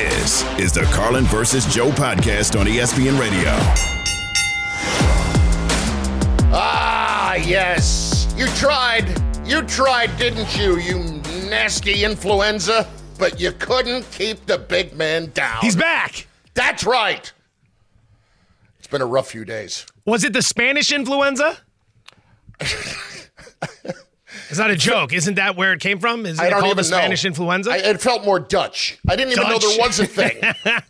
This is the Carlin versus Joe podcast on ESPN Radio. Ah, yes. You tried. You tried, didn't you, you nasty influenza? But you couldn't keep the big man down. He's back. That's right. It's been a rough few days. Was it the Spanish influenza? It's not a joke. Isn't that where it came from? Is it I don't called the Spanish know. influenza? I, it felt more Dutch. I didn't even know there was a thing.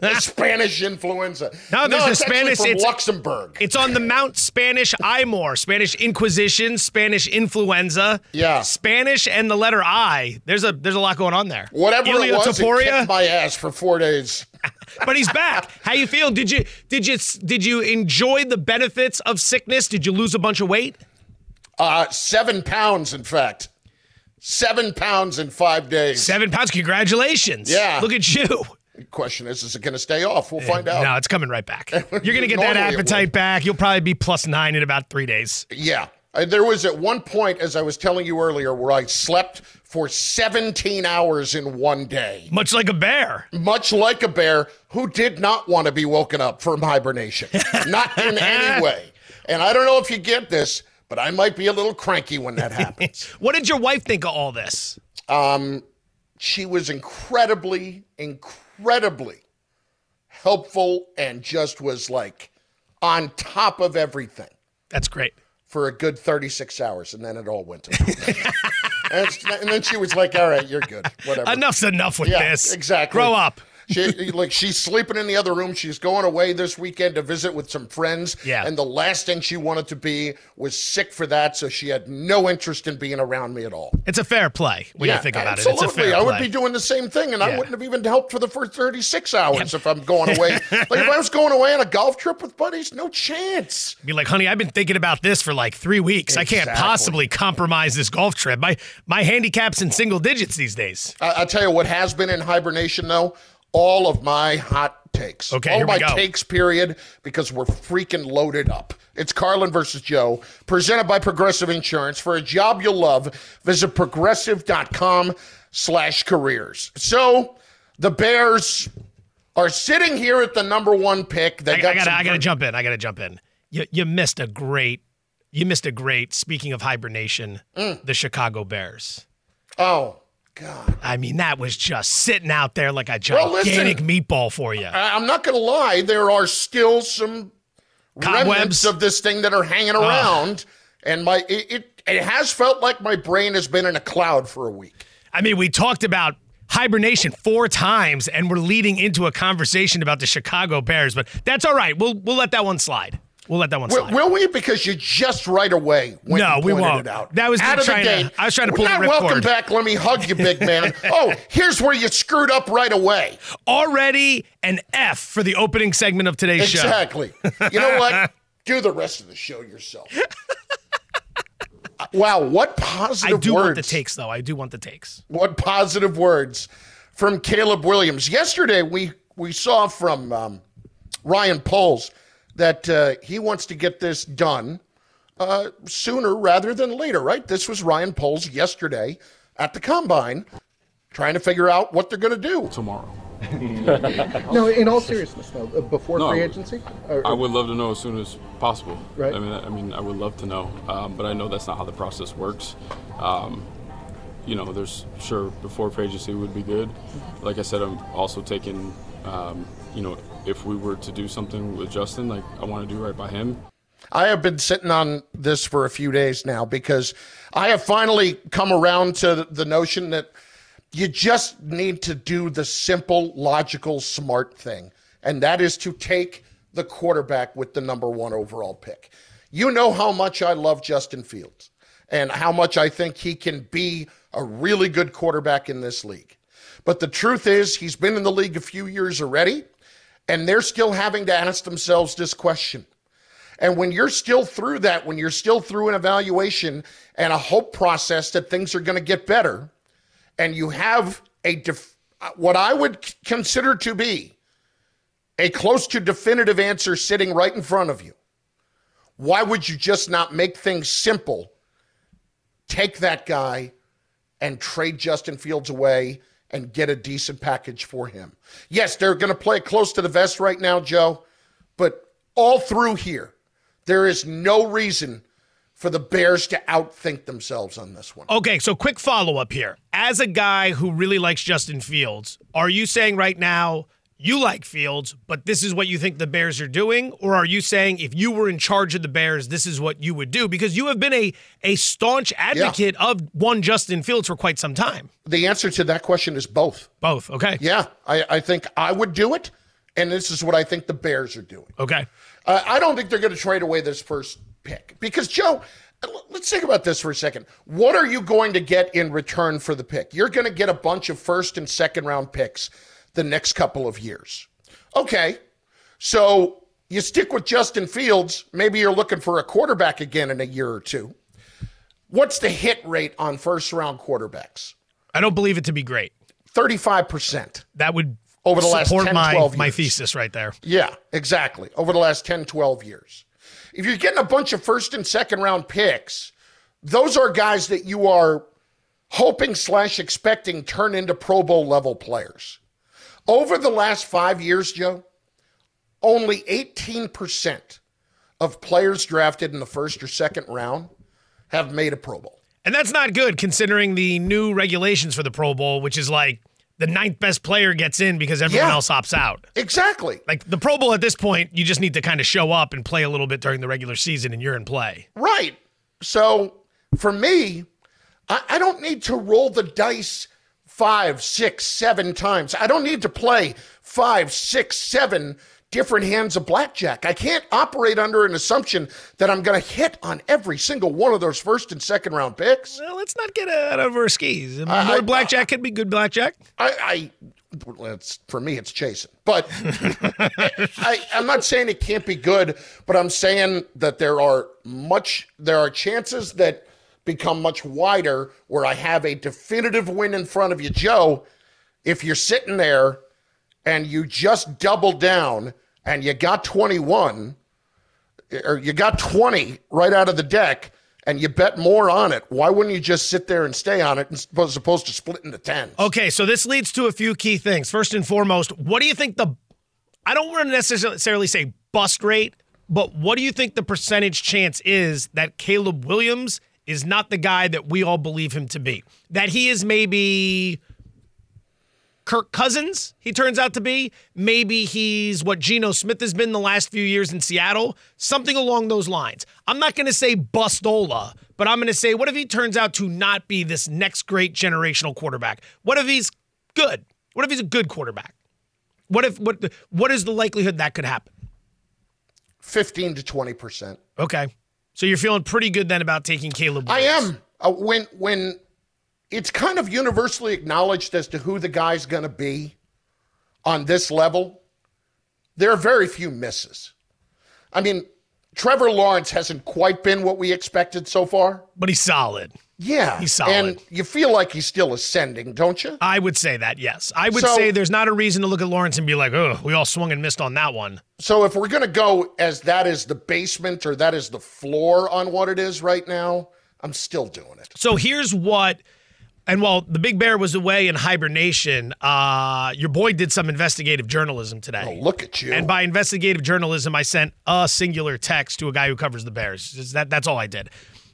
Spanish influenza. No, there's the it's Spanish- from it's- Luxembourg. It's on the Mount Spanish Imor, Spanish Inquisition, Spanish influenza. Yeah. Spanish and the letter I. There's a there's a lot going on there. Whatever it was, it kicked my ass for four days. but he's back. How you feel? Did you did you did you enjoy the benefits of sickness? Did you lose a bunch of weight? Uh, seven pounds, in fact. Seven pounds in five days. Seven pounds. Congratulations. Yeah. Look at you. Question is, is it going to stay off? We'll find out. No, it's coming right back. You're gonna get that Normally it appetite would. back. You'll probably be plus nine in about three days. Yeah. Uh, There was at one point, as I was telling you earlier, where I slept for 17 hours in one day, Much like a bear. much like a bear who did not want to be woken up from hibernation. not in any way. And I don't know if you get this, but I might be a little cranky when that happens. What did your wife think of all this? Um, she was incredibly, incredibly helpful and just was like on top of everything. That's great. for a good 36 hours, and then it all went to and, and then she was like, all right, you're good. Whatever. Enough's enough with Yeah, this. exactly. Grow up. She, like she's sleeping in the other room. She's going away this weekend to visit with some friends. Yeah. And the last thing she wanted to be was sick for that, so she had no interest in being around me at all. It's a fair play when yeah, you think about absolutely. it. It's a fair I would play. be doing the same thing, and I wouldn't have even helped for the first 36 hours if I'm going away. like if I was going away on a golf trip with buddies, no chance. I be like, honey, I've been thinking about this for like three weeks. I can't possibly compromise this golf trip. My my handicap's in single digits these days. I, I'll tell you what has been in hibernation though. All of my hot takes. Okay, all here we my go. takes. Period. Because we're freaking loaded up. It's Carlin versus Joe, presented by Progressive Insurance. For a job you'll love, visit progressive.com/slash careers. So the Bears are sitting here at the number one pick. They I, I got gotta some I gotta jump in. I gotta jump in. You you missed a great you missed a great speaking of hibernation, Mm. the Chicago Bears. Oh God. I mean, that was just sitting out there like a Well, listen. gigantic meatball for you. I- I'm not going to lie. There are still some Cobwebs. remnants of this thing that are hanging around, and my it, it it has felt like my brain has been in a cloud for a week. I mean, we talked about hibernation four times, and we're leading into a conversation about the Chicago Bears, but that's all right. We'll we'll let that one slide. We'll let that one Will, slide. will we? Because you just right away went No, and we won't. it out. That was out of the gate. I was trying to pull Not welcome ripcord. back. Let me hug you, big man. oh, here's where you screwed up right away. Already an F for the opening segment of today's show. Exactly. You know what? Do the rest of the show yourself. wow, what positive words. I do words. want the takes, though. I do want the takes. What positive words from Caleb Williams. Yesterday, we, we saw from um, Ryan Poles that uh, he wants to get this done uh, sooner rather than later, right? This was Ryan Poles yesterday at the combine trying to figure out what they're going to do. tomorrow. No, in all seriousness, though, uh, before No, free agency, or, I would love to know as soon as possible. Right. I mean, I mean, I would love to know, um, but I know that's not how the process works. Um, you know, there's sure before free agency would be good. Like I said, I'm also taking, um, you know, if we were to do something with Justin, like I want to do right by him. I have been sitting on this for a few days now because I have finally come around to the notion that you just need to do the simple, logical, smart thing. And that is to take the quarterback with the number one overall pick. You know how much I love Justin Fields and how much I think he can be a really good quarterback in this league. But the truth is, he's been in the league a few years already, and they're still having to ask themselves this question. And when you're still through that, when you're still through an evaluation and a hope process that things are going to get better, and you have a def- what I would consider to be a close to definitive answer sitting right in front of you, why would you just not make things simple? Take that guy and trade Justin Fields away and get a decent package for him. Yes, they're going to play close to the vest right now, Joe, but all through here, there is no reason for the Bears to outthink themselves on this one. Okay, so quick follow up here. As a guy who really likes Justin Fields, are you saying right now you like Fields, but this is what you think the Bears are doing? Or are you saying if you were in charge of the Bears, this is what you would do? Because you have been a, a staunch advocate yeah. of one Justin Fields for quite some time. The answer to that question is both. Both, okay. Yeah, I, I think I would do it, and this is what I think the Bears are doing. Okay. Uh, I don't think they're going to trade away this first pick because, Joe, let's think about this for a second. What are you going to get in return for the pick? You're going to get a bunch of first and second round picks the next couple of years. Okay, so you stick with Justin Fields. Maybe you're looking for a quarterback again in a year or two. What's the hit rate on first round quarterbacks? I don't believe it to be great. 35%. That would over the last 10, my, 12 years. my thesis right there. Yeah, exactly. Over the last 10, 12 years. If you're getting a bunch of first and second round picks, those are guys that you are hoping slash expecting turn into Pro Bowl level players. Over the last five years, Joe, only 18% of players drafted in the first or second round have made a Pro Bowl. And that's not good considering the new regulations for the Pro Bowl, which is like the ninth best player gets in because everyone yeah, else opts out. Exactly. Like the Pro Bowl at this point, you just need to kind of show up and play a little bit during the regular season and you're in play. Right. So for me, I, I don't need to roll the dice five, six, seven times. I don't need to play five, six, seven different hands of blackjack. I can't operate under an assumption that I'm going to hit on every single one of those first and second round picks. Well, let's not get out of our skis. More I, blackjack can be good blackjack. I, I it's for me, it's chasing. But I, I'm not saying it can't be good, but I'm saying that there are much there are chances that become much wider where I have a definitive win in front of you. Joe, if you're sitting there and you just double down and you got 21 or you got 20 right out of the deck and you bet more on it, why wouldn't you just sit there and stay on it as opposed to split into 10? Okay, so this leads to a few key things. First and foremost, what do you think the I don't want to necessarily say bust rate, but what do you think the percentage chance is that Caleb Williams is not the guy that we all believe him to be. That he is maybe Kirk Cousins, he turns out to be. Maybe he's what Geno Smith has been the last few years in Seattle, something along those lines. I'm not going to say bustola, but I'm going to say, what if he turns out to not be this next great generational quarterback? What if he's good? What if he's a good quarterback? What if what what is the likelihood that could happen? 15 to 20%. Okay. So you're feeling pretty good then about taking Caleb. Williams. I am. Uh, when when it's kind of universally acknowledged as to who the guy's going to be on this level, there are very few misses. I mean, Trevor Lawrence hasn't quite been what we expected so far, but he's solid. Yeah. He's solid. And you feel like he's still ascending, don't you? I would say that, yes. I would so, say there's not a reason to look at Lawrence and be like, oh, we all swung and missed on that one. So if we're going to go as that is the basement or that is the floor on what it is right now, I'm still doing it. So here's what. And while the Big Bear was away in hibernation, uh, your boy did some investigative journalism today. Oh, look at you! And by investigative journalism, I sent a singular text to a guy who covers the Bears. That, that's all I did.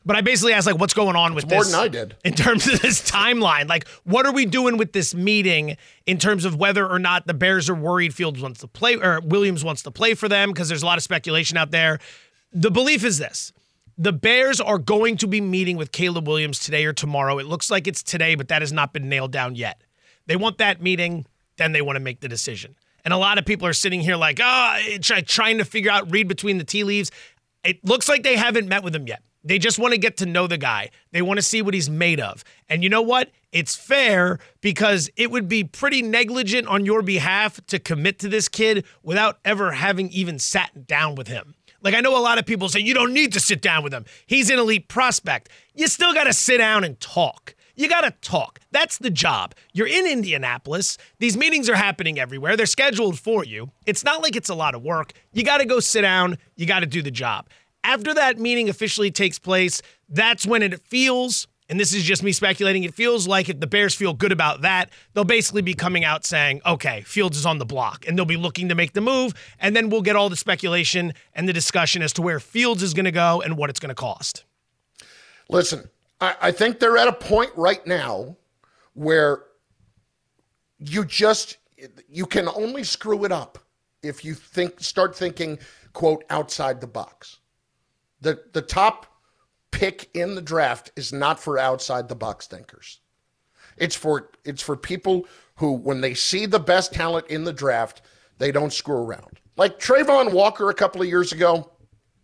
But I basically asked like, what's going on with it's this? More than I did in terms of this timeline. Like, what are we doing with this meeting in terms of whether or not the Bears are worried Fields wants to play or Williams wants to play for them? Because there's a lot of speculation out there. The belief is this. The Bears are going to be meeting with Caleb Williams today or tomorrow. It looks like it's today, but that has not been nailed down yet. They want that meeting, then they want to make the decision. And a lot of people are sitting here like, oh, trying to figure out, read between the tea leaves. It looks like they haven't met with him yet. They just want to get to know the guy. They want to see what he's made of. And you know what? It's fair because it would be pretty negligent on your behalf to commit to this kid without ever having even sat down with him. Like, I know a lot of people say you don't need to sit down with him. He's an elite prospect. You still got to sit down and talk. You got to talk. That's the job. You're in Indianapolis. These meetings are happening everywhere. They're scheduled for you. It's not like it's a lot of work. You got to go sit down. You got to do the job. After that meeting officially takes place, that's when it feels and this is just me speculating, it feels like if the Bears feel good about that, they'll basically be coming out saying, okay, Fields is on the block, and they'll be looking to make the move. And then we'll get all the speculation and the discussion as to where Fields is going to go and what it's going to cost. Listen, I, I think they're at a point right now where you just you can only screw it up if you think start thinking quote outside the box. The the top pick in the draft is not for outside the box thinkers. It's for it's for people who when they see the best talent in the draft, they don't screw around. Like Travon Walker a couple of years ago,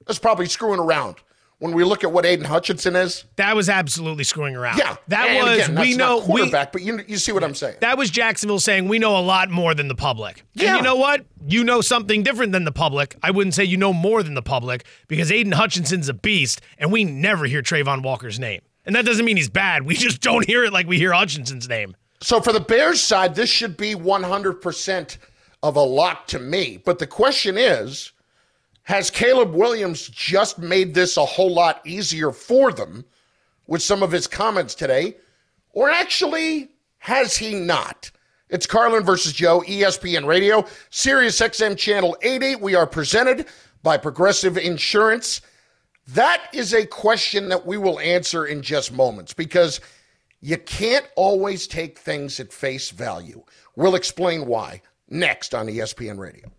was probably screwing around when we look at what Aidan Hutchinson is. That was absolutely screwing around. Yeah, that and was again, we know quarterback, we, but you you see what I'm saying. That was Jacksonville saying we know a lot more than the public. Yeah. And you know what? You know something different than the public. I wouldn't say you know more than the public because Aidan Hutchinson's a beast, and we never hear Travon Walker's name. And that doesn't mean he's bad. We just don't hear it like we hear Hutchinson's name. So for the Bears side, this should be 100% of a lock to me. But the question is, has Caleb Williams just made this a whole lot easier for them with some of his comments today? Or actually, has he not? It's Carlin versus Joe, ESPN Radio, Sirius XM Channel 80. We are presented by Progressive Insurance. That is a question that we will answer in just moments because you can't always take things at face value. We'll explain why next on ESPN Radio.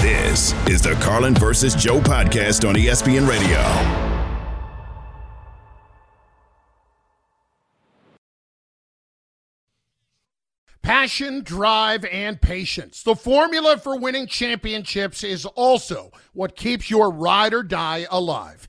This is the Carlin versus Joe podcast on ESPN Radio. Passion, drive, and patience. The formula for winning championships is also what keeps your ride or die alive.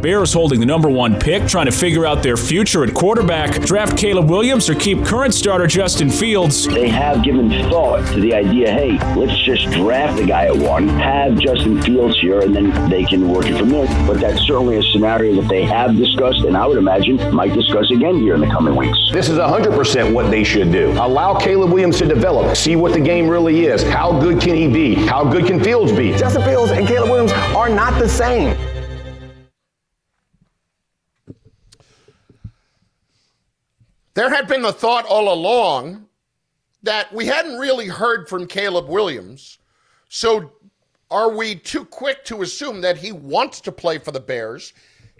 Bears holding the number one pick, trying to figure out their future at quarterback. Draft Caleb Williams or keep current starter Justin Fields. They have given thought to the idea hey, let's just draft the guy at one, have Justin Fields here, and then they can work it from there. But that's certainly a scenario that they have discussed, and I would imagine might discuss again here in the coming weeks. This is 100% what they should do. Allow Caleb Williams to develop, see what the game really is. How good can he be? How good can Fields be? Justin Fields and Caleb Williams are not the same. There had been the thought all along that we hadn't really heard from Caleb Williams. So are we too quick to assume that he wants to play for the Bears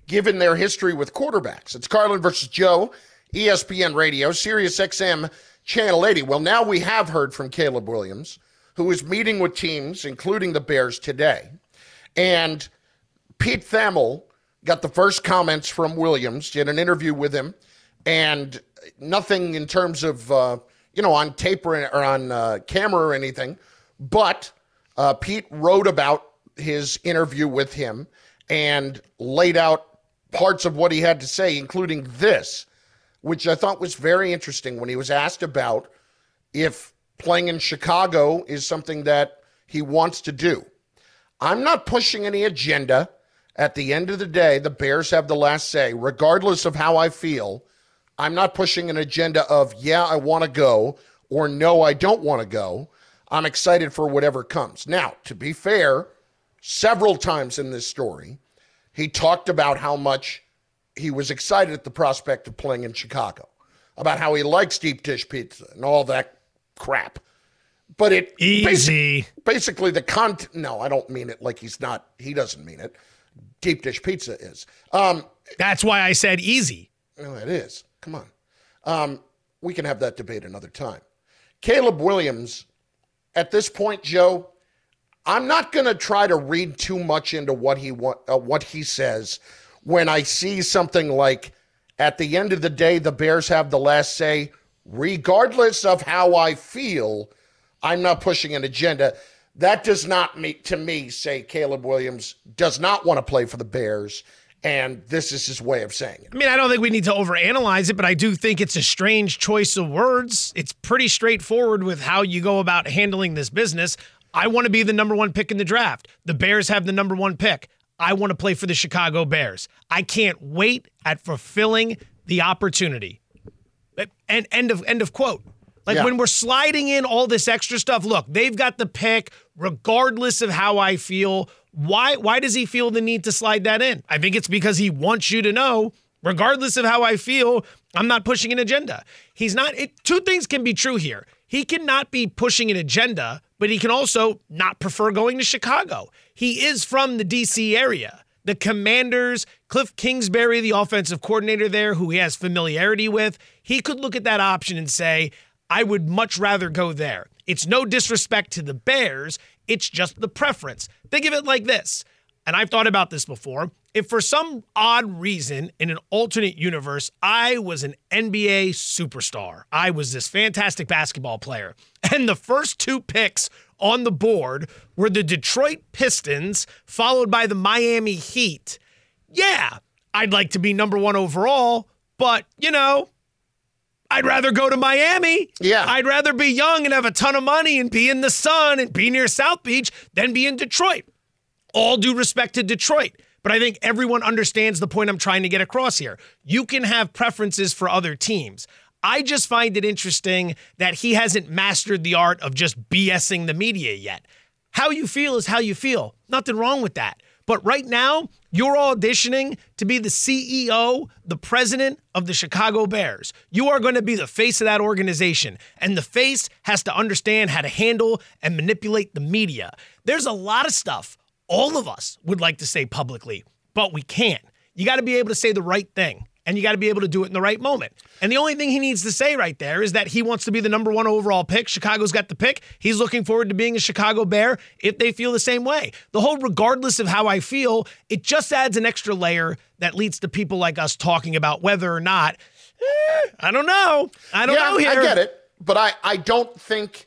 given their history with quarterbacks? It's Carlin versus Joe, ESPN Radio, Sirius XM, Channel 80. Well, now we have heard from Caleb Williams, who is meeting with teams, including the Bears today. And Pete Thamel got the first comments from Williams, did an interview with him, and nothing in terms of, uh, you know, on tape or, or on uh, camera or anything. But uh, Pete wrote about his interview with him and laid out parts of what he had to say, including this, which I thought was very interesting when he was asked about if playing in Chicago is something that he wants to do. I'm not pushing any agenda. At the end of the day, the Bears have the last say, regardless of how I feel. I'm not pushing an agenda of, yeah, I want to go, or no, I don't want to go. I'm excited for whatever comes. Now, to be fair, several times in this story, he talked about how much he was excited at the prospect of playing in Chicago, about how he likes deep dish pizza and all that crap. But it easy. Basic, basically, the content. No, I don't mean it like he's not. He doesn't mean it. Deep dish pizza is. Um, That's why I said easy. No, it is. Come on. Um, we can have that debate another time. Caleb Williams, at this point, Joe, I'm not going to try to read too much into what he uh, what he says when I see something like, at the end of the day, the Bears have the last say, regardless of how I feel. I'm not pushing an agenda. That does not, mean, to me, say Caleb Williams does not want to play for the Bears and this is his way of saying it. I mean, I don't think we need to overanalyze it, but I do think it's a strange choice of words. It's pretty straightforward with how you go about handling this business. I want to be the number one pick in the draft. The Bears have the number one pick. I want to play for the Chicago Bears. I can't wait at fulfilling the opportunity. Eh, and end of end of quote. Like yeah. when we're sliding in all this extra stuff, look, they've got the pick regardless of how I feel. Why why does he feel the need to slide that in? I think it's because he wants you to know regardless of how I feel, I'm not pushing an agenda. He's not it, two things can be true here. He cannot be pushing an agenda, but he can also not prefer going to Chicago. He is from the DC area. The Commanders, Kliff Kingsbury, the offensive coordinator there, who he has familiarity with, he could look at that option and say, I would much rather go there. It's no disrespect to the Bears, it's just the preference. Think of it like this, and I've thought about this before. If for some odd reason in an alternate universe, I was an NBA superstar, I was this fantastic basketball player, and the first two picks on the board were the Detroit Pistons, followed by the Miami Heat. Yeah, I'd like to be number one overall, but you know, I'd rather go to Miami. Yeah. I'd rather be young and have a ton of money and be in the sun and be near South Beach than be in Detroit. All due respect to Detroit. But I think everyone understands the point I'm trying to get across here. You can have preferences for other teams. I just find it interesting that he hasn't mastered the art of just BSing the media yet. How you feel is how you feel. Nothing wrong with that. But right now, you're auditioning to be the CEO, the president of the Chicago Bears. You are going to be the face of that organization. And the face has to understand how to handle and manipulate the media. There's a lot of stuff all of us would like to say publicly, but we can't. You got to be able to say the right thing and you got to be able to do it in the right moment. And the only thing he needs to say right there is that he wants to be the number one overall pick. Chicago's got the pick. He's looking forward to being a Chicago Bear if they feel the same way. The whole, regardless of how I feel, it just adds an extra layer that leads to people like us talking about whether or not, eh, I don't know. I don't yeah, know here. I get it. But I, I don't think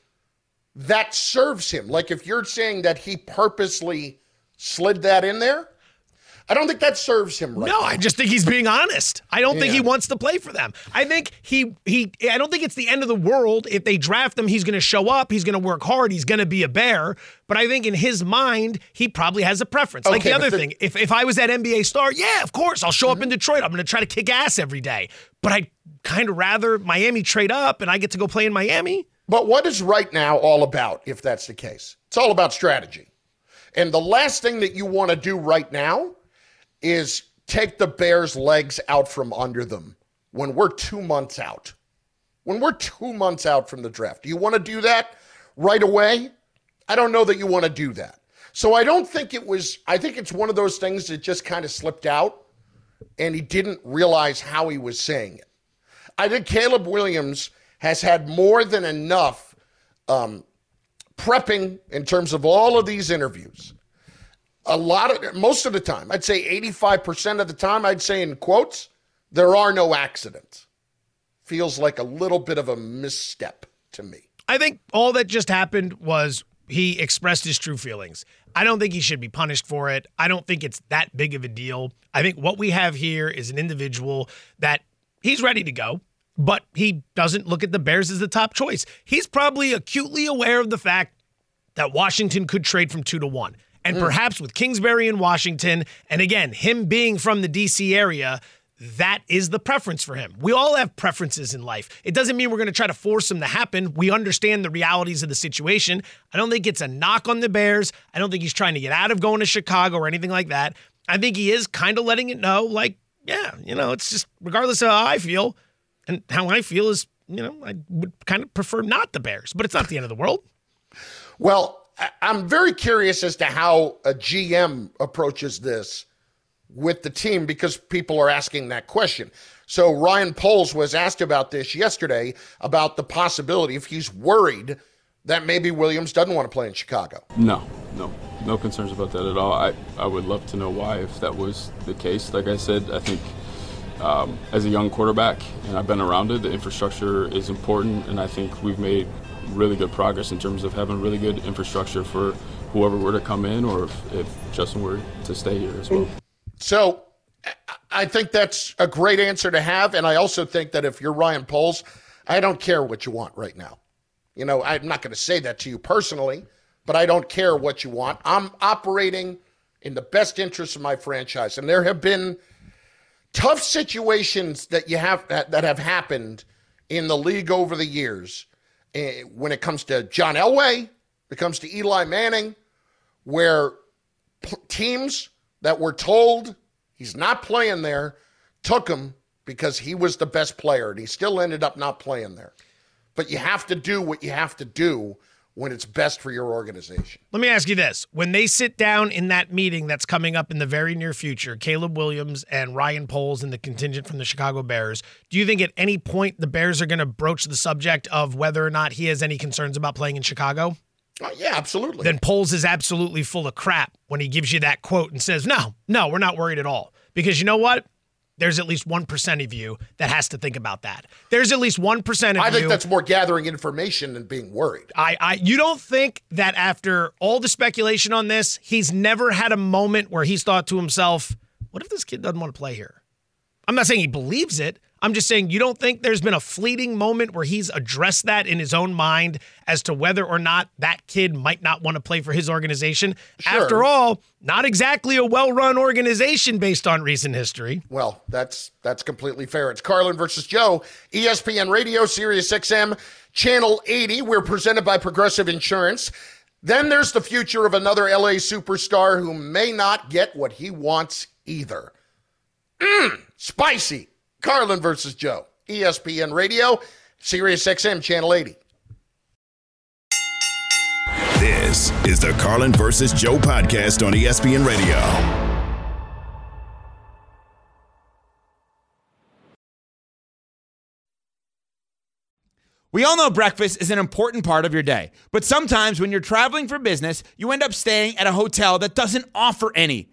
that serves him. Like if you're saying that he purposely slid that in there, I don't think that serves him right. No, now. I just think he's being honest. I don't yeah. think he wants to play for them. I think he he I don't think it's the end of the world if they draft him, he's going to show up, he's going to work hard, he's going to be a bear, but I think in his mind, he probably has a preference. Okay, like the other the, thing, if if I was that NBA star, yeah, of course, I'll show mm-hmm. up in Detroit. I'm going to try to kick ass every day. But I kind of rather Miami trade up and I get to go play in Miami. But what is right now all about if that's the case? It's all about strategy. And the last thing that you want to do right now is take the Bears' legs out from under them when we're two months out. When we're two months out from the draft. Do you want to do that right away? I don't know that you want to do that. So I don't think it was, I think it's one of those things that just kind of slipped out and he didn't realize how he was saying it. I think Caleb Williams has had more than enough um, prepping in terms of all of these interviews a lot of most of the time, I'd say 85% of the time, I'd say in quotes, there are no accidents. Feels like a little bit of a misstep to me. I think all that just happened was he expressed his true feelings. I don't think he should be punished for it. I don't think it's that big of a deal. I think what we have here is an individual that he's ready to go, but he doesn't look at the Bears as the top choice. He's probably acutely aware of the fact that Washington could trade from two to one. And mm. perhaps with Kingsbury in Washington, and again, him being from the DC area, that is the preference for him. We all have preferences in life. It doesn't mean we're going to try to force them to happen. We understand the realities of the situation. I don't think it's a knock on the Bears. I don't think he's trying to get out of going to Chicago or anything like that. I think he is kind of letting it know, like, yeah, you know, it's just regardless of how I feel, and how I feel is, you know, I would kind of prefer not the Bears, but it's not the end of the world. Well, I'm very curious as to how a GM approaches this with the team because people are asking that question. So Ryan Poles was asked about this yesterday about the possibility if he's worried that maybe Williams doesn't want to play in Chicago. No, no, no concerns about that at all. I, I would love to know why if that was the case. Like I said, I think um, as a young quarterback, and I've been around it, the infrastructure is important, and I think we've made really good progress in terms of having really good infrastructure for whoever were to come in or if, if Justin were to stay here as well. So I think that's a great answer to have. And I also think that if you're Ryan Poles, I don't care what you want right now. You know, I'm not going to say that to you personally, but I don't care what you want. I'm operating in the best interest of my franchise. And there have been tough situations that you have that have happened in the league over the years. Eh, when it comes to John Elway, it comes to Eli Manning, where teams that were told he's not playing there took him because he was the best player and he still ended up not playing there. But you have to do what you have to do when it's best for your organization. Let me ask you this. When they sit down in that meeting that's coming up in the very near future, Caleb Williams and Ryan Poles and the contingent from the Chicago Bears, do you think at any point the Bears are going to broach the subject of whether or not he has any concerns about playing in Chicago? Uh, yeah, absolutely. Then Poles is absolutely full of crap when he gives you that quote and says, "No, no, we're not worried at all." Because you know what? There's at least one percent of you that has to think about that. There's at least one percent of you. I think that's more gathering information than being worried. I, I, you don't think that after all the speculation on this, he's never had a moment where he's thought to himself, "What if this kid doesn't want to play here?" I'm not saying he believes it. I'm just saying you don't think there's been a fleeting moment where he's addressed that in his own mind as to whether or not that kid might not want to play for his organization. Sure. After all, not exactly a well-run organization based on recent history. Well, that's that's completely fair. It's Carlin versus Joe, ESPN Radio, Sirius XM, Channel 80. We're presented by Progressive Insurance. Then there's the future of another LA superstar who may not get what he wants either. Mmm, spicy. Carlin versus Joe, ESPN Radio, Sirius XM Channel 80. This is the Carlin versus Joe podcast on ESPN Radio. We all know breakfast is an important part of your day, but sometimes when you're traveling for business, you end up staying at a hotel that doesn't offer any.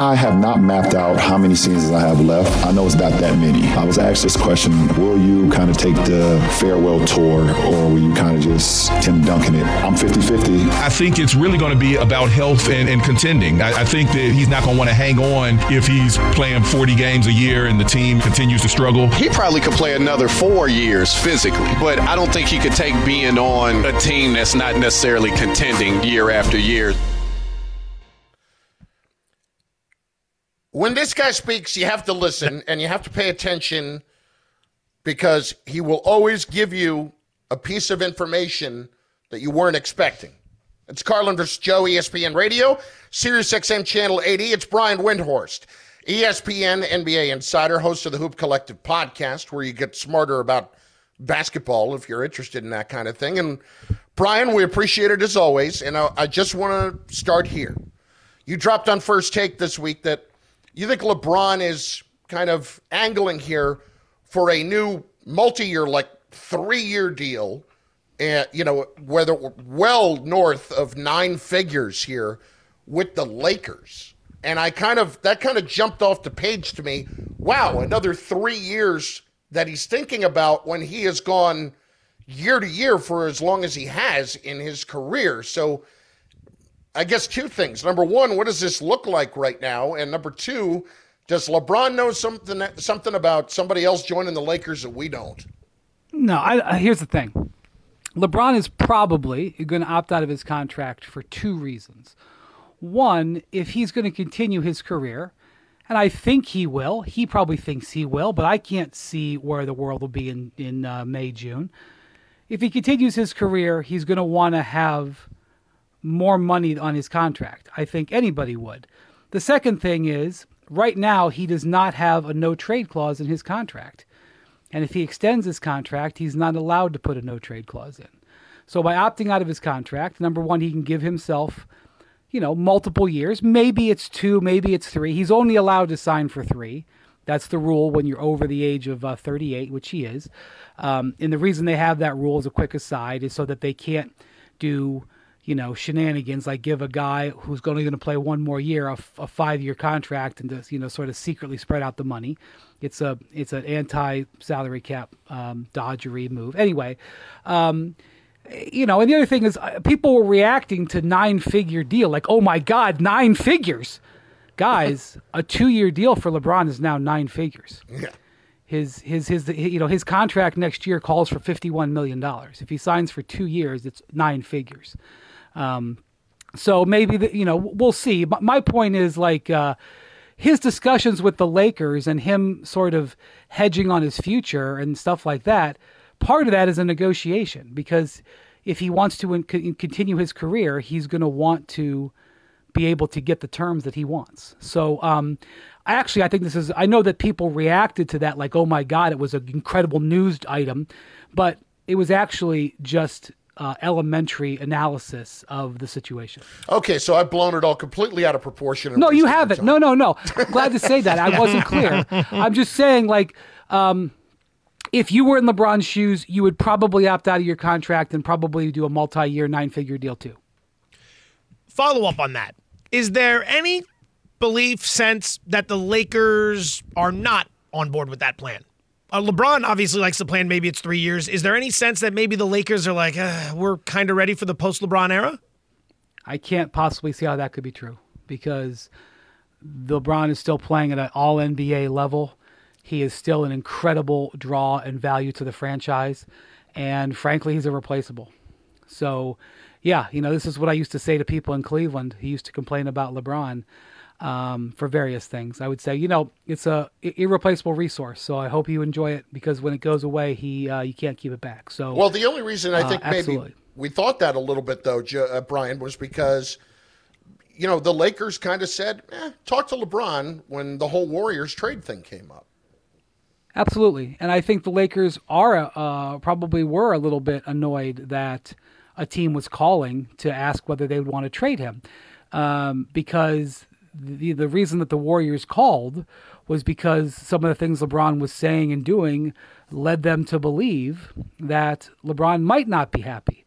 I have not mapped out how many seasons I have left. I know it's not that many. I was asked this question Will you kind of take the farewell tour or will you kind of just Tim Duncan it? I'm 50 50. I think it's really going to be about health and, and contending. I, I, think that he's not going to want to hang on if he's playing 40 games a year and the team continues to struggle. He probably could play another four years physically, but I don't think he could take being on a team that's not necessarily contending year after year. When this guy speaks, you have to listen and you have to pay attention because he will always give you a piece of information that you weren't expecting. It's Carlin versus Joe, ESPN Radio, Sirius XM Channel 80. It's Brian Windhorst, ESPN NBA insider, host of the Hoop Collective podcast, where you get smarter about basketball if you're interested in that kind of thing. And Brian, we appreciate it as always. And I, I just want to start here. You dropped on first take this week that you think LeBron is kind of angling here for a new multi-year, like three-year deal, and you know whether well north of nine figures here with the Lakers. And I kind of that kind of jumped off the page to me. Wow, another three years that he's thinking about when he has gone year to year for as long as he has in his career. So I guess two things. Number one, what does this look like right now? And number two, does LeBron know something something about somebody else joining the Lakers that we don't? No. I, here's the thing. LeBron is probably going to opt out of his contract for two reasons. One, if he's going to continue his career, and I think he will. He probably thinks he will, but I can't see where the world will be in in uh, May June. If he continues his career, he's going to want to have more money on his contract. I think anybody would. The second thing is, right now, he does not have a no trade clause in his contract. And if he extends his contract, he's not allowed to put a no trade clause in. So by opting out of his contract, number one, he can give himself, you know, multiple years. Maybe it's two, maybe it's three. He's only allowed to sign for three. That's the rule when you're over the age of uh, 38, which he is. Um, and the reason they have that rule, as a quick aside, is so that they can't do you know, shenanigans like give a guy who's only going to play one more year a, a five year contract and just, you know, sort of secretly spread out the money. It's a it's an anti salary cap um, dodgery move. Anyway, um, you know, and the other thing is uh, people were reacting to nine figure deal like, oh my God, nine figures. Guys, a two year deal for LeBron is now nine figures. Yeah his his his you know his contract next year calls for 51 million dollars if he signs for 2 years it's nine figures um, so maybe the, you know we'll see. But my point is like uh, his discussions with the Lakers and him sort of hedging on his future and stuff like that. Part of that is a negotiation because if he wants to in- continue his career, he's going to want to be able to get the terms that he wants. So, um, actually I think this is I know that people reacted to that like, oh my god, it was an incredible news item, but it was actually just uh, elementary analysis of the situation. Okay, so I've blown it all completely out of proportion. No, you haven't. No, no, no. glad to say that. I wasn't clear. I'm just saying, like, um, if you were in LeBron's shoes, you would probably opt out of your contract and probably do a multi year, nine figure deal too. Follow up on that. Is there any belief, sense that the Lakers are not on board with that plan? Uh, LeBron obviously likes to plan. Maybe it's three years. Is there any sense that maybe the Lakers are like, uh, we're kind of ready for the post LeBron era? I can't possibly see how that could be true because LeBron is still playing at an all NBA level. He is still an incredible draw and value to the franchise. And frankly, he's irreplaceable. So, yeah, you know, this is what I used to say to people in Cleveland. He used to complain about LeBron um, for various things. I would say, you know, it's a irreplaceable resource. So I hope you enjoy it because when it goes away, he uh, you can't keep it back. So well, the only reason I uh, think uh, maybe we thought that a little bit though, uh, Brian, was because you know the Lakers kind of said, eh, "Talk to LeBron" when the whole Warriors trade thing came up. Absolutely, and I think the Lakers are uh, probably were a little bit annoyed that a team was calling to ask whether they would want to trade him um, because the the reason that the Warriors called was because some of the things LeBron was saying and doing led them to believe that LeBron might not be happy.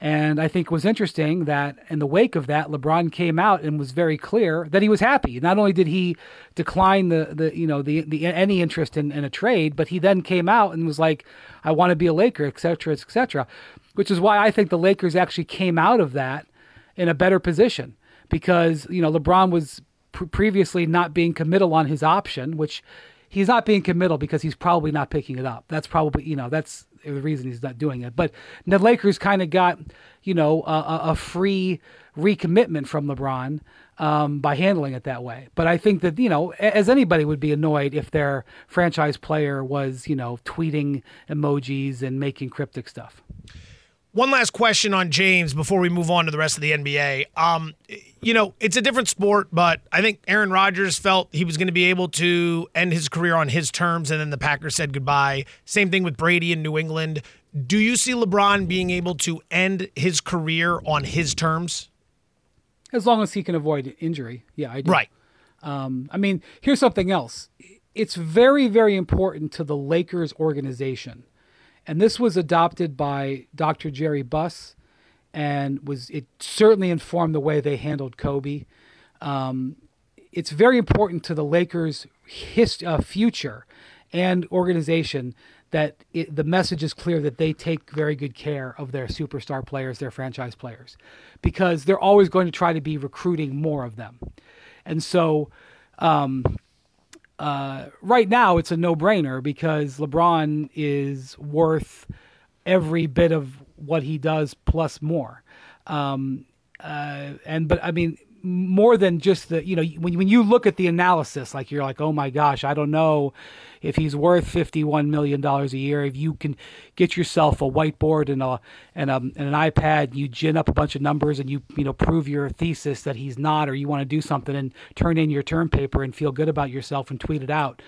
And I think it was interesting that in the wake of that, LeBron came out and was very clear that he was happy. Not only did he decline the, the you know the, the any interest in, in a trade, but he then came out and was like, "I want to be a Laker," et cetera, et cetera. Which is why I think the Lakers actually came out of that in a better position because you know LeBron was pr- previously not being committal on his option, which he's not being committal because he's probably not picking it up. That's probably you know that's the reason he's not doing it. But the Lakers kind of got you know a, a free recommitment from LeBron um, by handling it that way. But I think that you know as anybody would be annoyed if their franchise player was you know tweeting emojis and making cryptic stuff. One last question on James before we move on to the rest of the NBA. Um, you know, it's a different sport, but I think Aaron Rodgers felt he was going to be able to end his career on his terms, and then the Packers said goodbye. Same thing with Brady in New England. Do you see LeBron being able to end his career on his terms? As long as he can avoid injury, yeah, I do. Right. Um, I mean, here's something else. It's very, very important to the Lakers organization and this was adopted by Dr. Jerry Buss, and was it certainly informed the way they handled Kobe. Um, it's very important to the Lakers' his, uh, future and organization that it, the message is clear that they take very good care of their superstar players, their franchise players, because they're always going to try to be recruiting more of them. And so, um, uh, right now it's a no-brainer because LeBron is worth every bit of what he does plus more. Um, uh, and but I mean, more than just the you know when when you look at the analysis, like you're like, oh my gosh, I don't know if he's worth fifty one million dollars a year. If you can get yourself a whiteboard and a and a and an iPad, you gin up a bunch of numbers and you you know prove your thesis that he's not, or you want to do something and turn in your term paper and feel good about yourself and tweet it out.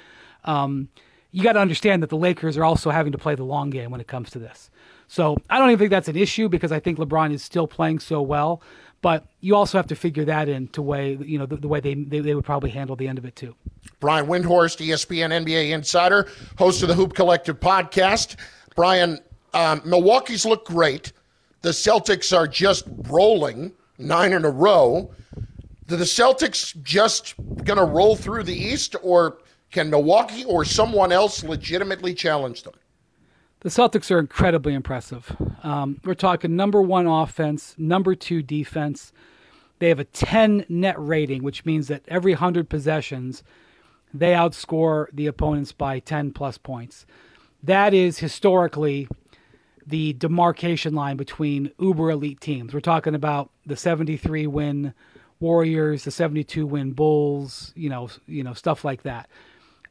Um, you got to understand that the Lakers are also having to play the long game when it comes to this. So I don't even think that's an issue because I think LeBron is still playing so well. But you also have to figure that in to way you know the, the way they, they, they would probably handle the end of it too. Brian Windhorst, ESPN NBA insider, host of the Hoop Collective podcast. Brian, um, Milwaukee's look great. The Celtics are just rolling nine in a row. Are the Celtics just going to roll through the East, or can Milwaukee or someone else legitimately challenge them? The Celtics are incredibly impressive. Um, we're talking number one offense, number two defense. They have a 10 net rating, which means that every 100 possessions, they outscore the opponents by 10 plus points. That is historically the demarcation line between uber elite teams. We're talking about the 73 win Warriors, the 72 win Bulls, you know, you know, stuff like that.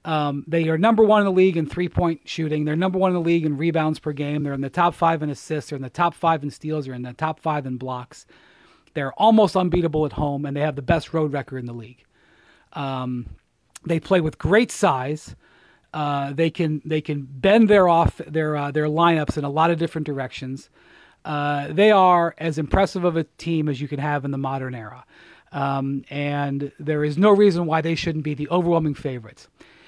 Um, they are number one in the league in three point shooting. They're number one in the league in rebounds per game. They're in the top five in assists. They're in the top five in steals. They're in the top five in blocks. They're almost unbeatable at home, and they have the best road record in the league. Um, they play with great size. Uh, they can they can bend their off their uh, their lineups in a lot of different directions. Uh, they are as impressive of a team as you can have in the modern era, um, and there is no reason why they shouldn't be the overwhelming favorites.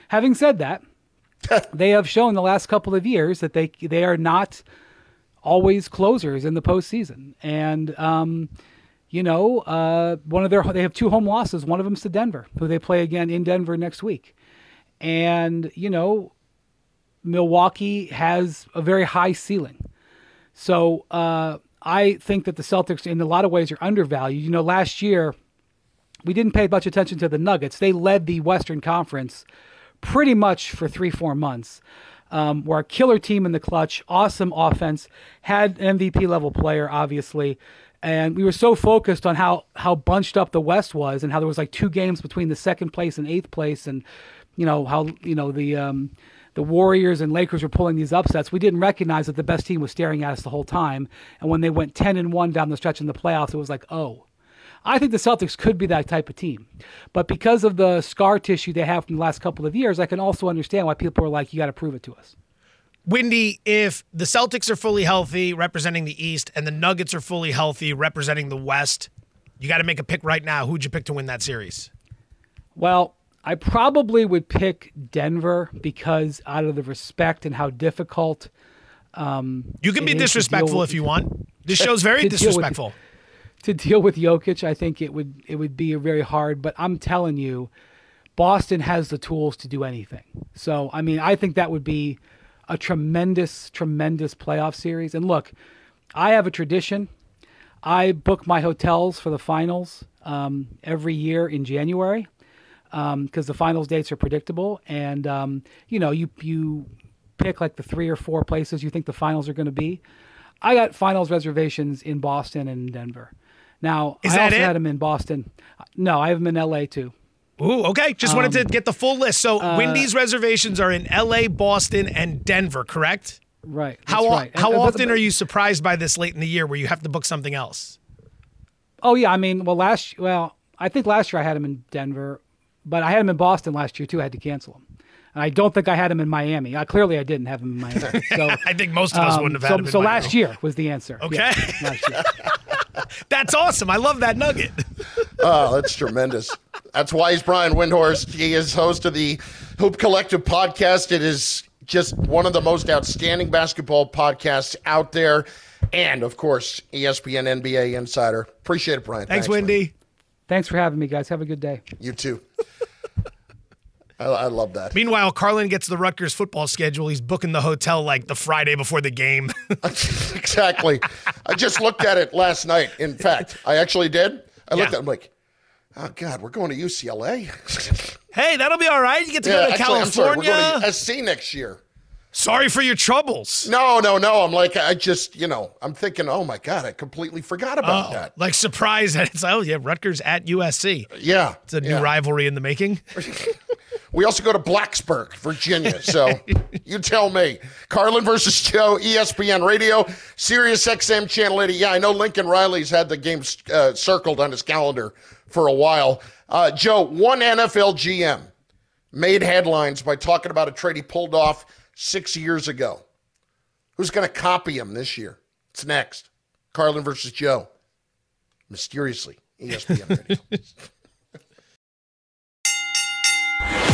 Having said that, they have shown the last couple of years that they they are not always closers in the postseason, and um, you know, uh, one of their they have two home losses. One of them's to Denver, who they play again in Denver next week, and you know, Milwaukee has a very high ceiling. So uh, I think that the Celtics, in a lot of ways, are undervalued. You know, last year we didn't pay much attention to the Nuggets. They led the Western Conference pretty much for three, four months. Um, were a killer team in the clutch, awesome offense, had MVP level player, obviously. And we were so focused on how, how bunched up the West was and how there was like two games between the second place and eighth place and, you know, how, you know, the, um, the Warriors and Lakers were pulling these upsets. We didn't recognize that the best team was staring at us the whole time. And when they went 10 and 1 down the stretch in the playoffs, it was like, oh, I think the Celtics could be that type of team. But because of the scar tissue they have from the last couple of years, I can also understand why people are like, you got to prove it to us. Windy, if the Celtics are fully healthy representing the East and the Nuggets are fully healthy representing the West, you got to make a pick right now. Who'd you pick to win that series? Well, I probably would pick Denver because out of the respect and how difficult. Um, you can be disrespectful if you want. This show's very with- disrespectful. To deal with Jokic, I think it would it would be very hard. But I'm telling you, Boston has the tools to do anything. So I mean, I think that would be a tremendous, tremendous playoff series. And look, I have a tradition. I book my hotels for the finals um, every year in January because the finals dates are predictable, and um, you know you you pick like the three or four places you think the finals are going to be. I got finals reservations in Boston and Denver. Now Is I that also it? had them in Boston. No, I have them in L.A. too. Ooh, okay. Just wanted to Um, get the full list. So uh, Windy's reservations are in L.A., Boston, and Denver, correct? Right. How right. How and- but- often are you surprised by this late in the year where you have to book something else? Oh yeah, I mean, well last well, I think last year I had him in Denver, but I had him in Boston last year too. I had to cancel him, and I don't think I had him in Miami. I clearly I didn't have him in Miami. So I think most of us um, wouldn't have so, had him in So Miami. last year was the answer. Okay. Yeah, last year. That's awesome. I love that nugget. Oh, that's tremendous. That's why he's Brian Windhorst. He is host of the Hoop Collective podcast. It is just one of the most outstanding basketball podcasts out there. And of course, ESPN NBA Insider. Appreciate it, Brian. Thanks, man. Windy. Thanks for having me, guys. Have a good day. You too. I, I love that. Meanwhile, Carlin gets the Rutgers football schedule. He's booking the hotel like the Friday before the game. exactly. I just looked at it last night. In fact, I actually did. I looked Yeah. at it, I'm like, oh, God, we're going to UCLA. hey, that'll be all right. You get to go to actually, I'm sorry, we're going to SC next year. Sorry for your troubles. No, no, no. I'm like, I just, you know, I'm thinking, oh my God, I completely forgot about Oh, that. Like surprise that it's oh yeah, Rutgers at USC. Yeah. It's a new yeah. rivalry in the making. We also go to Blacksburg, Virginia. So you tell me. Carlin versus Joe, ESPN Radio, Sirius XM Channel 80. Yeah, I know Lincoln Riley's had the game uh, circled on his calendar for a while. Uh, Joe, one NFL GM made headlines by talking about a trade he pulled off six years ago. Who's going to copy him this year? It's next. Carlin versus Joe. Mysteriously, ESPN Radio.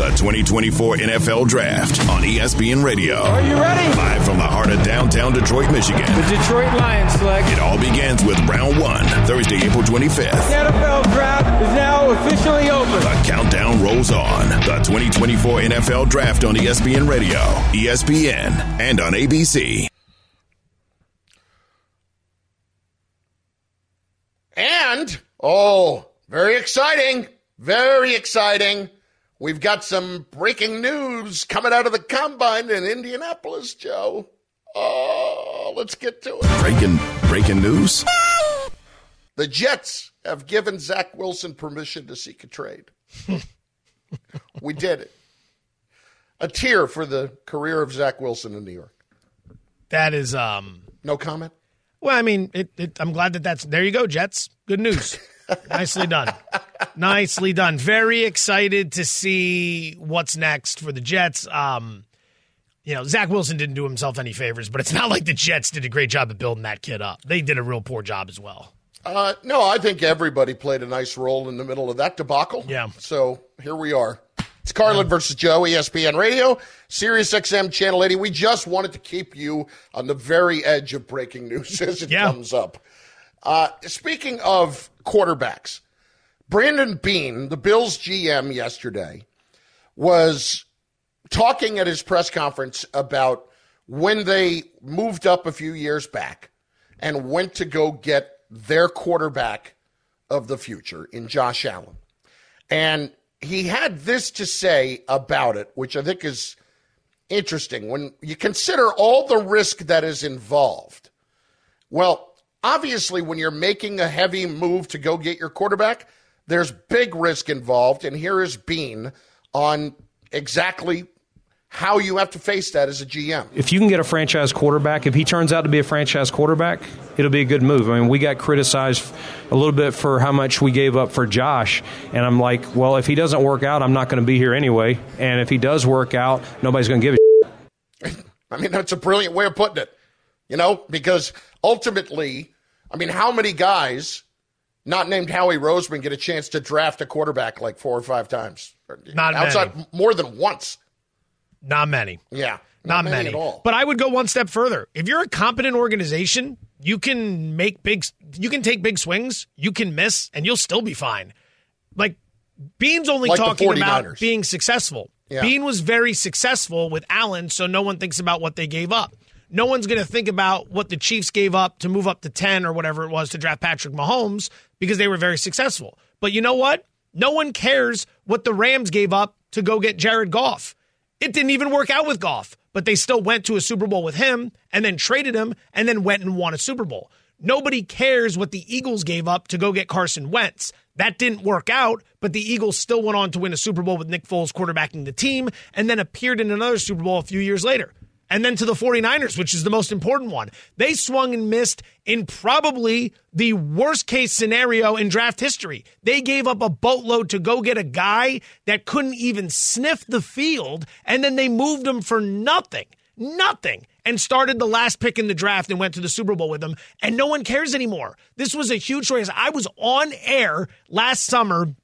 The 2024 NFL Draft on ESPN Radio. Are you ready? Live from the heart of downtown Detroit, Michigan. The Detroit Lions select. It all begins with round one, Thursday, April 25th. The NFL Draft is now officially open. The countdown rolls on. The 2024 NFL Draft on ESPN Radio, ESPN, and on ABC. And, oh, very exciting, very exciting. We've got some breaking news coming out of the combine in Indianapolis, Joe. Oh, let's get to it. Breaking breaking news. The Jets have given Zach Wilson permission to seek a trade. we did it. A tear for the career of Zach Wilson in New York. That is um no comment. Well, I mean, it, it, I'm glad that that's there. You go, Jets. Good news. Nicely done. Nicely done. Very excited to see what's next for the Jets. Um, you know, Zach Wilson didn't do himself any favors, but it's not like the Jets did a great job of building that kid up. They did a real poor job as well. Uh, no, I think everybody played a nice role in the middle of that debacle. Yeah. So here we are. It's Carlin versus Joe, ESPN Radio, Sirius XM Channel 80. We just wanted to keep you on the very edge of breaking news as it Yeah. comes up. Uh, speaking of quarterbacks, Brandon Beane, the Bills GM yesterday, was talking at his press conference about when they moved up a few years back and went to go get their quarterback of the future in Josh Allen. And he had this to say about it, which I think is interesting when you consider all the risk that is involved. Well, obviously, when you're making a heavy move to go get your quarterback, there's big risk involved. And here is Beane on exactly how you have to face that as a GM. if you can get a franchise quarterback, if he turns out to be a franchise quarterback, it'll be a good move. I mean, we got criticized a little bit for how much we gave up for Josh, and I'm like, well, if he doesn't work out, I'm not going to be here anyway. And if he does work out, nobody's going to give a I mean, that's a brilliant way of putting it. You know, because ultimately, I mean, how many guys not named Howie Roseman get a chance to draft a quarterback like four or five times? Not outside many. more than once. Not many. Yeah, Not, many. at all. But I would go one step further. If you're a competent organization, you can make big you can take big swings, you can miss, and you'll still be fine. Like Beane's only Like talking about being successful. Yeah. Beane was very successful with Allen, so no one thinks about what they gave up. No one's going to think about what the Chiefs gave up to move up to 10 or whatever it was to draft Patrick Mahomes because they were very successful. But you know what? No one cares what the Rams gave up to go get Jared Goff. It didn't even work out with Goff, but they still went to a Super Bowl with him and then traded him and then went and won a Super Bowl. Nobody cares what the Eagles gave up to go get Carson Wentz. That didn't work out, but the Eagles still went on to win a Super Bowl with Nick Foles quarterbacking the team and then appeared in another Super Bowl a few years later. And then to the 49ers, which is the most important one. They swung and missed in probably the worst case scenario in draft history. They gave up a boatload to go get a guy that couldn't even sniff the field, and then they moved him for nothing. Nothing. And started the last pick in the draft and went to the Super Bowl with him. And no one cares anymore. This was a huge choice. I was on air last summer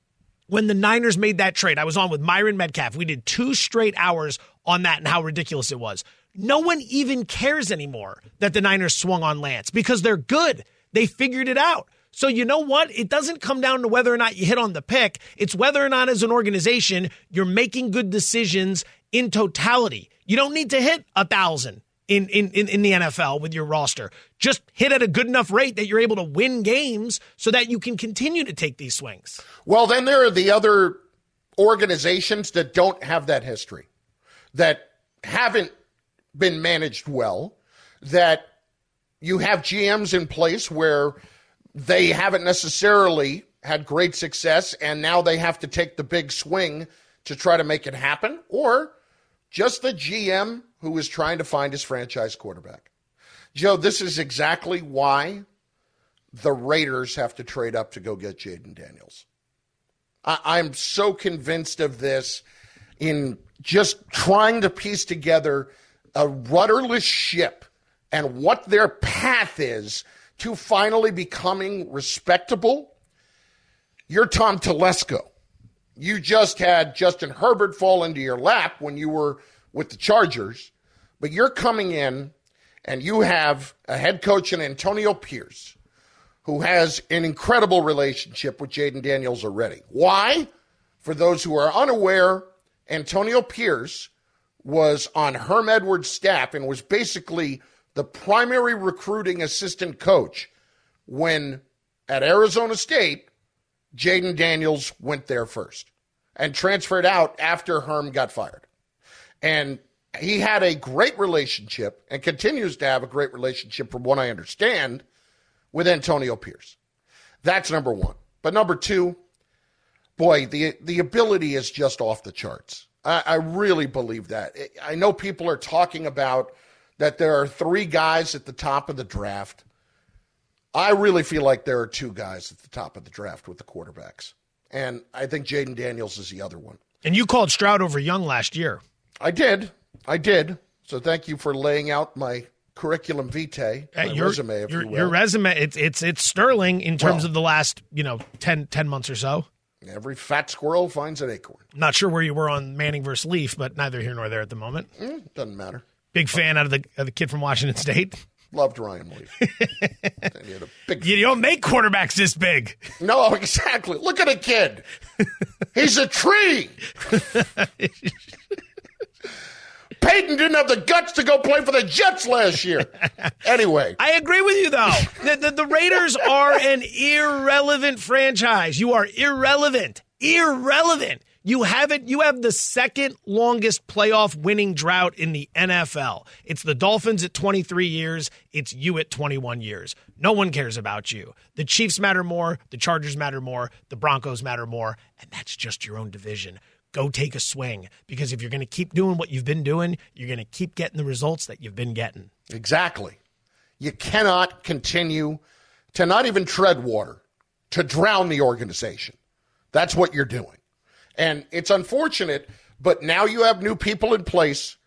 when the Niners made that trade. I was on with Myron Medcalf. We did two straight hours on that and how ridiculous it was. No one even cares anymore that the Niners swung on Lance because they're good. They figured it out. So you know what? It doesn't come down to whether or not you hit on the pick. It's whether or not as an organization you're making good decisions in totality. You don't need to hit a thousand in, in, in, in the NFL with your roster. Just hit at a good enough rate that you're able to win games so that you can continue to take these swings. Well, then there are the other organizations that don't have that history, that haven't been managed well, that you have GMs in place where they haven't necessarily had great success and now they have to take the big swing to try to make it happen, or just the GM who is trying to find his franchise quarterback. Joe, this is exactly why the Raiders have to trade up to go get Jayden Daniels. I, I'm so convinced of this in just trying to piece together a rudderless ship and what their path is to finally becoming respectable. You're Tom Telesco. You just had Justin Herbert fall into your lap when you were with the Chargers, but you're coming in and you have a head coach in Antonio Pierce who has an incredible relationship with Jayden Daniels already. Why? For those who are unaware, Antonio Pierce was on Herm Edwards' staff and was basically the primary recruiting assistant coach when at Arizona State, Jayden Daniels went there first. and transferred out after Herm got fired. And he had a great relationship and continues to have a great relationship, from what I understand, with Antonio Pierce. That's number one. But number two, boy, the the ability is just off the charts. I, I really believe that. I know people are talking about that there are three guys at the top of the draft. I really feel like there are two guys at the top of the draft with the quarterbacks. And I think Jayden Daniels is the other one. And you called Stroud over Young last year. I did. I did. So thank you for laying out my curriculum vitae, my your, resume, if your, you will. your resume, it's it's it's sterling in terms Well- of the last you know 10, 10 months or so. Every fat squirrel finds an acorn. Not sure where you were on Manning versus Leaf, but neither here nor there at the moment. Mm, doesn't matter. Big fan out of the of the kid from Washington State. Loved Ryan Leaf. He had a big You don't make quarterbacks this big. No, exactly. Look at a kid. He's a tree. Peyton didn't have the guts to go play for the Jets last year. Anyway, I agree with you though. the, the, the Raiders are an irrelevant franchise. You are irrelevant. Irrelevant. You haven't you have the second longest playoff winning drought in the NFL. It's the Dolphins at 23 years, it's you at 21 years. No one cares about you. The Chiefs matter more, the Chargers matter more, the Broncos matter more, and that's just your own division. Go take a swing because if you're going to keep doing what you've been doing, you're going to keep getting the results that you've been getting. exactly. You cannot continue to not even tread water, to drown the organization. That's what you're doing. And it's unfortunate, but now you have new people in place.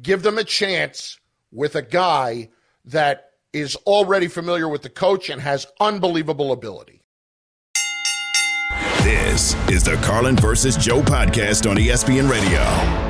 Give them a chance with a guy that is already familiar with the coach and has unbelievable ability. This is the Carlin versus Joe podcast on ESPN Radio.